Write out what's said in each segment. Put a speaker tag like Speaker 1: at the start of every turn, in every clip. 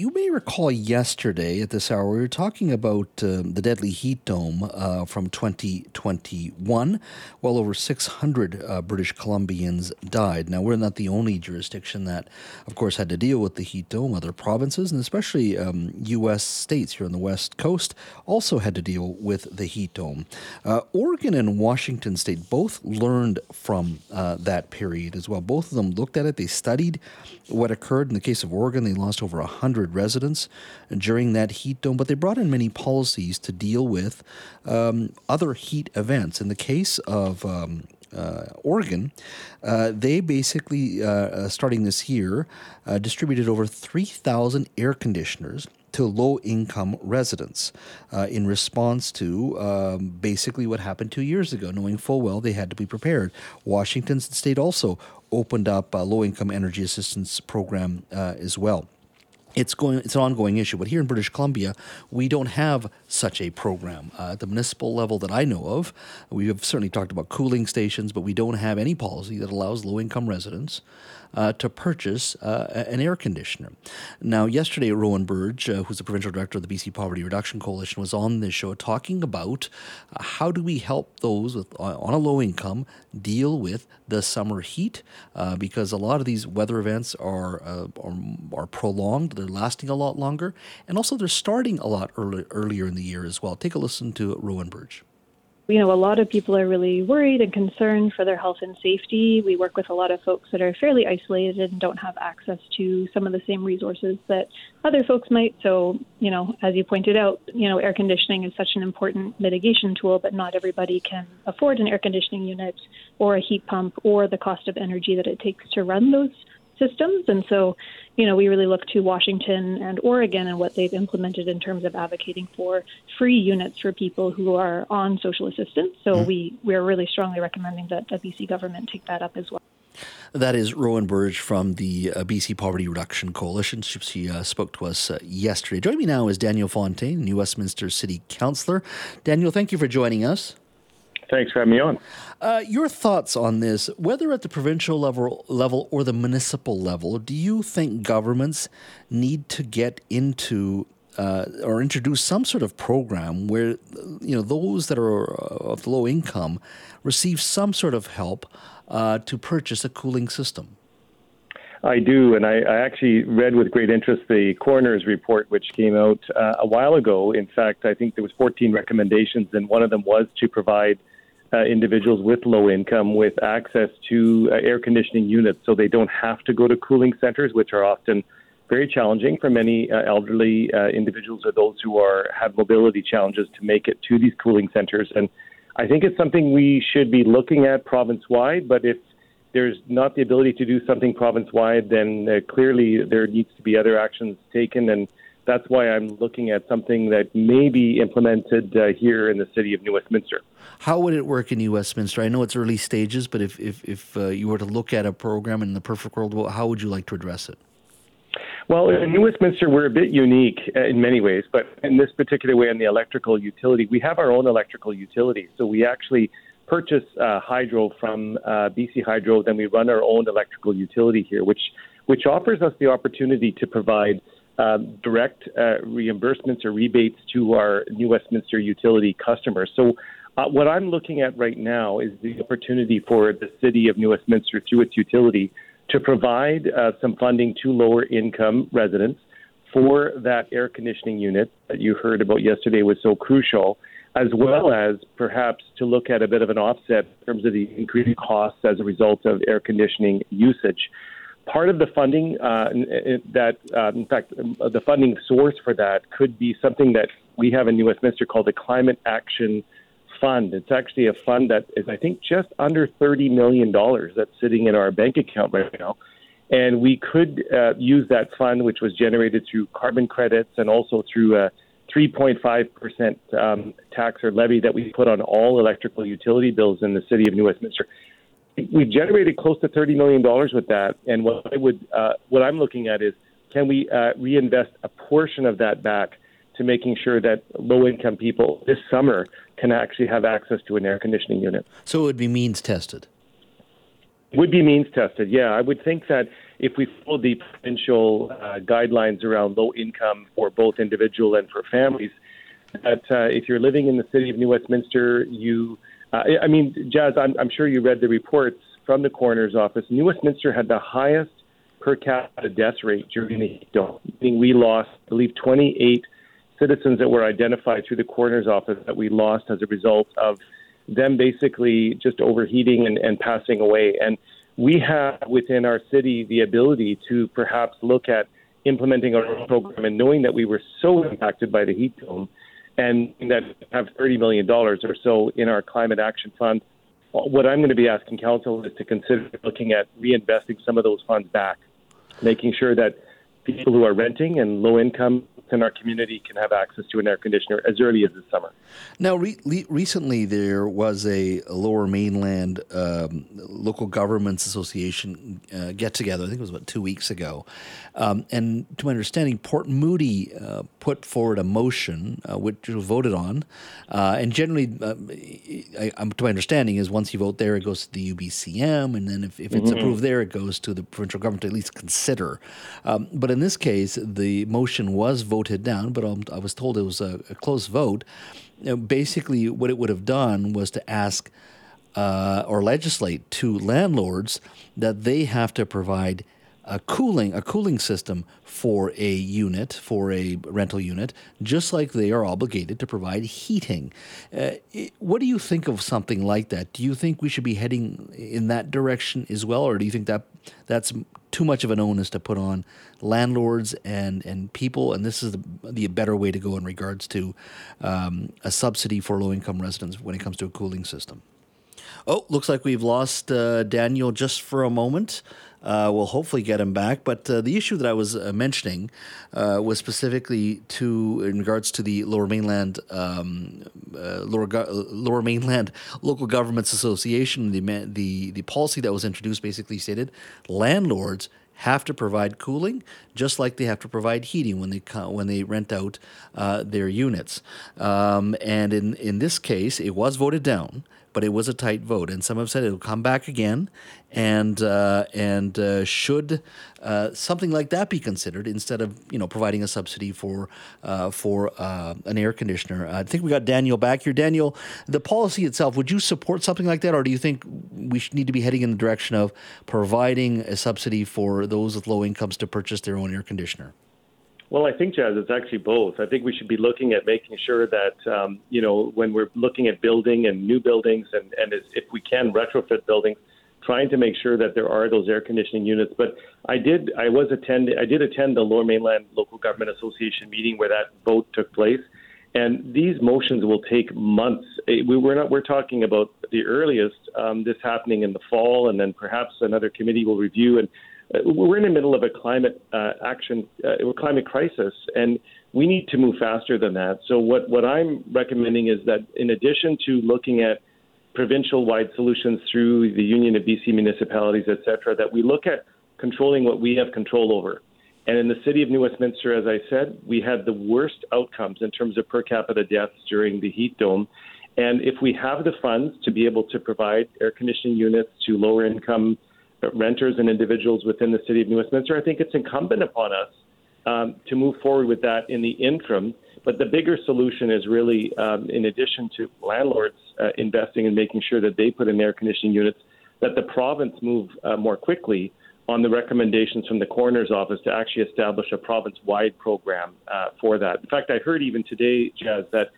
Speaker 1: you may recall yesterday at this hour, we were talking about uh, the deadly heat dome uh, from 2021. Well over 600 uh, British Columbians died. Now, we're not the only jurisdiction that, of course, had to deal with the heat dome. Other provinces, and especially um, U.S. states here on the West Coast, also had to deal with the heat dome. Uh, Oregon and Washington State both learned from uh, that period as well. Both of them looked at it, they studied what occurred. In the case of Oregon, they lost over 100 residents during that heat dome, but they brought in many policies to deal with um, other heat events. In the case of um, uh, Oregon, uh, they basically, uh, uh starting this year, uh, distributed over 3,000 air conditioners to low income residents uh, in response to um, basically what happened two years ago, knowing full well they had to be prepared. Washington state also opened up a low income energy assistance program uh, as well it's going it's an ongoing issue but here in british columbia we don't have such a program. Uh, at the municipal level that i know of we have certainly talked about cooling stations but we don't have any policy that allows low income residents uh, to purchase uh, an air conditioner. Now, yesterday, Rowan Burdge, uh, who's the provincial director of the BC Poverty Reduction Coalition, was on this show talking about uh, how do we help those with, uh, on a low income deal with the summer heat? Because a lot of these weather events are, are, are prolonged, they're lasting a lot longer, and also they're starting a lot early, earlier in the year as well. Take a listen to Rowan Burdge
Speaker 2: you know, a lot of people are really worried and concerned for their health and safety. We work with a lot of folks that are fairly isolated and don't have access to some of the same resources that other folks might. So, you know, as you pointed out, you know, air conditioning is such an important mitigation tool, but not everybody can afford an air conditioning unit or a heat pump or the cost of energy that it takes to run those systems. And so, you know, we really look to Washington and Oregon and what they've implemented in terms of advocating for free units for people who are on social assistance. So mm-hmm. we we're really strongly recommending that the BC government take that up as well.
Speaker 1: That is Rowan Burdge from the uh, BC Poverty Reduction Coalition. She uh, spoke to us uh, yesterday. Joining me now is Daniel Fontaine, New Westminster City Councillor. Daniel, thank you for joining us.
Speaker 3: Thanks for having me on.
Speaker 1: Uh, your thoughts on this, whether at the provincial level, level or the municipal level, do you think governments need to get into uh, or introduce some sort of program where you know those that are of low income receive some sort of help uh, to purchase a cooling system?
Speaker 3: I do, and I, I, actually read with great interest the coroner's report, which came out uh, a while ago. In fact, I think there was 14 recommendations, and one of them was to provide uh, individuals with low income with access to uh, air conditioning units so they don't have to go to cooling centers, which are often very challenging for many uh, elderly uh, individuals or those who are have mobility challenges to make it to these cooling centers. And I think it's something we should be looking at province wide. But if there's not the ability to do something province wide, then uh, clearly there needs to be other actions taken. And that's why I'm looking at something that may be implemented uh, here in the city of New Westminster.
Speaker 1: How would it work in New Westminster? I know it's early stages, but if if, if uh, you were to look at a program in the perfect world, how would you like to address it?
Speaker 3: Well, in New Westminster, we're a bit unique uh, in many ways, but in this particular way, in the electrical utility, we have our own electrical utility. So we actually purchase uh, hydro from uh, BC Hydro, then we run our own electrical utility here, which which offers us the opportunity to provide um, direct uh, reimbursements or rebates to our New Westminster utility customers. So, uh, what I'm looking at right now is the opportunity for the city of New Westminster through its utility to provide uh, some funding to lower income residents for that air conditioning unit that you heard about yesterday was so crucial, as well as perhaps to look at a bit of an offset in terms of the increasing costs as a result of air conditioning usage part of the funding uh, that, uh, in fact, um, the funding source for that could be something that we have in New Westminster called the Climate Action Fund. It's actually a fund that is, I think, just under $30 million that's sitting in our bank account right now. And we could uh, use that fund, which was generated through carbon credits and also through a 3.5% um, tax or levy that we put on all electrical utility bills in the city of New Westminster we've generated close to thirty million dollars with that. And what I would, uh, what I'm looking at is, can we uh, reinvest a portion of that back to making sure that low-income people this summer can actually have access to an air conditioning unit?
Speaker 1: So it would be means tested.
Speaker 3: Would be means tested. Yeah, I would think that if we follow the provincial uh, guidelines around low income for both individual and for families, that uh, if you're living in the city of New Westminster, you, uh, I mean, Jazz, I'm, I'm sure you read the reports from the coroner's office. New Westminster had the highest per capita death rate during the heat dome, meaning we lost, I believe, 28 citizens that were identified through the coroner's office that we lost as a result of them basically just overheating and, and passing away. And we have within our city the ability to perhaps look at implementing our program and knowing that we were so impacted by the heat dome and that have $30 million or so in our climate action fund. What I'm going to be asking council is to consider looking at reinvesting some of those funds back, making sure that people who are renting and low income in our community can have access to an air conditioner as early as this summer.
Speaker 1: Now, re- le- recently there was a, Lower Mainland um, Local Governments Association uh, get together. I think it was about two weeks ago. Um, and to my understanding, Port Moody uh, put forward a motion uh, which was voted on. Uh, and generally, uh, I, to my understanding, is once you vote there, it goes to the UBCM. And then if, if it's mm-hmm. approved there, it goes to the provincial government to at least consider. Um, but in this case, the motion was voted voted down, but I was told it was a, a close vote. You know, basically, what it would have done was to ask uh, or legislate to landlords that they have to provide a cooling a cooling system for a unit for a rental unit just like they are obligated to provide heating uh, what do you think of something like that do you think we should be heading in that direction as well or do you think that that's too much of an onus to put on landlords and, and people, and this is the, the better way to go in regards to um, a subsidy for low income residents when it comes to a cooling system. Oh, looks like we've lost uh, Daniel just for a moment. Uh, we'll hopefully get him back. But uh, the issue that I was uh, mentioning uh, was specifically to in regards to the Lower Mainland um, uh, Lower, Lower Mainland Local Governments Association. The the the policy that was introduced basically stated landlords have to provide cooling, just like they have to provide heating when they when they rent out uh, their units. Um, and in in this case, it was voted down but it was a tight vote. And some have said it'll come back again, and uh, and uh, should uh, something like that be considered instead of you know providing a subsidy for uh, for uh, an air conditioner? I think we got Daniel back here. Daniel, the policy itself, would you support something like that, or do you think we need to be heading in the direction of providing a subsidy for those with low incomes to purchase their own air conditioner?
Speaker 3: Well, I think, Jazz, it's actually both. I think we should be looking at making sure that, um, you know, when we're looking at building and new buildings and, and if we can retrofit buildings, trying to make sure that there are those air conditioning units. But I did, I was attend, I did attend the Lower Mainland Local Government Association meeting where that vote took place. And these motions will take months. Eh, we were not, we're talking about the earliest, um, this happening in the fall, and then perhaps another committee will review and we're in the middle of a climate uh, action, uh, climate crisis, and we need to move faster than that. So what, what I'm recommending is that in addition to looking at provincial-wide solutions through the Union of BC Municipalities, et cetera, that we look at controlling what we have control over. And in the city of New Westminster, as I said, we had the worst outcomes in terms of per capita deaths during the heat dome. And if we have the funds to be able to provide air conditioning units to lower income renters and individuals within the city of New Westminster, I think it's incumbent upon us um, to move forward with that in the interim. But the bigger solution is really, um, in addition to landlords uh, investing and making sure that they put in air conditioning units, that the province move uh, more quickly on the recommendations from the coroner's office to actually establish a province-wide program uh, for that. In fact, I heard even today, Jazz, that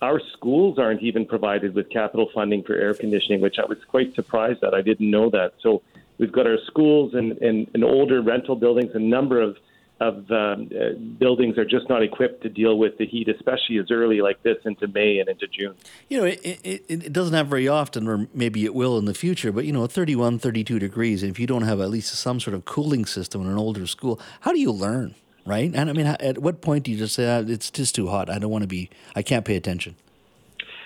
Speaker 3: our schools aren't even provided with capital funding for air conditioning, which I was quite surprised that I didn't know that. So We've got our schools and, and, and older rental buildings. A number of of um, uh, buildings are just not equipped to deal with the heat, especially as early like this into May and into June.
Speaker 1: You know, it, it, it doesn't have very often, or maybe it will in the future, but you know, 31, 32 degrees, and if you don't have at least some sort of cooling system in an older school, how do you learn, right? And I mean, at what point do you just say, ah, it's just too hot, I don't want to be, I can't pay attention?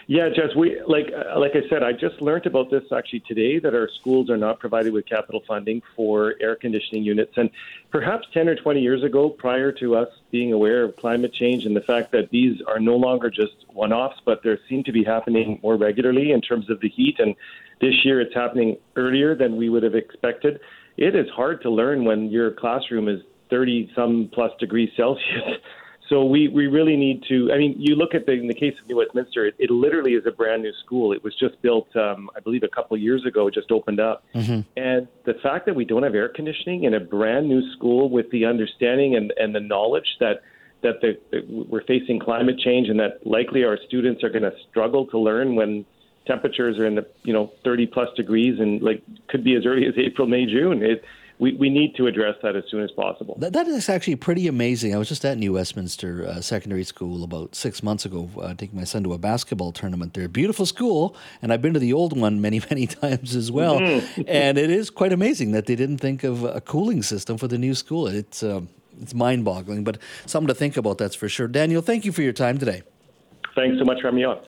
Speaker 3: Yeah, Jess, we like like I said, I just learned about this actually today that our schools are not provided with capital funding for air conditioning units, and perhaps ten or twenty years ago, prior to us being aware of climate change and the fact that these are no longer just one-offs, but they seem to be happening more regularly in terms of the heat, and this year it's happening earlier than we would have expected. it is hard to learn when your classroom is 30 some plus degrees Celsius. So we, we really need to. I mean, you look at the in the case of New Westminster, it, it literally is a brand new school. It was just built, um, I believe, a couple of years ago. It just opened up, mm-hmm. and the fact that we don't have air conditioning in a brand new school, with the understanding and, and the knowledge that that the, that we're facing climate change, and that likely our students are going to struggle to learn when temperatures are in the you know 30 plus degrees and like could be as early as April, May, June. It we, we need to address that as soon as possible.
Speaker 1: that, that is actually pretty amazing. I was just at New Westminster uh, Secondary School about six months ago, uh, taking my son to a basketball tournament there. Beautiful school, and I've been to the old one many, many times as well. Mm-hmm. and it is quite amazing that they didn't think of a cooling system for the new school. It's uh, it's mind boggling, but something to think about, that's for sure. Daniel, thank you for your time today.
Speaker 3: Thanks so much for having me on.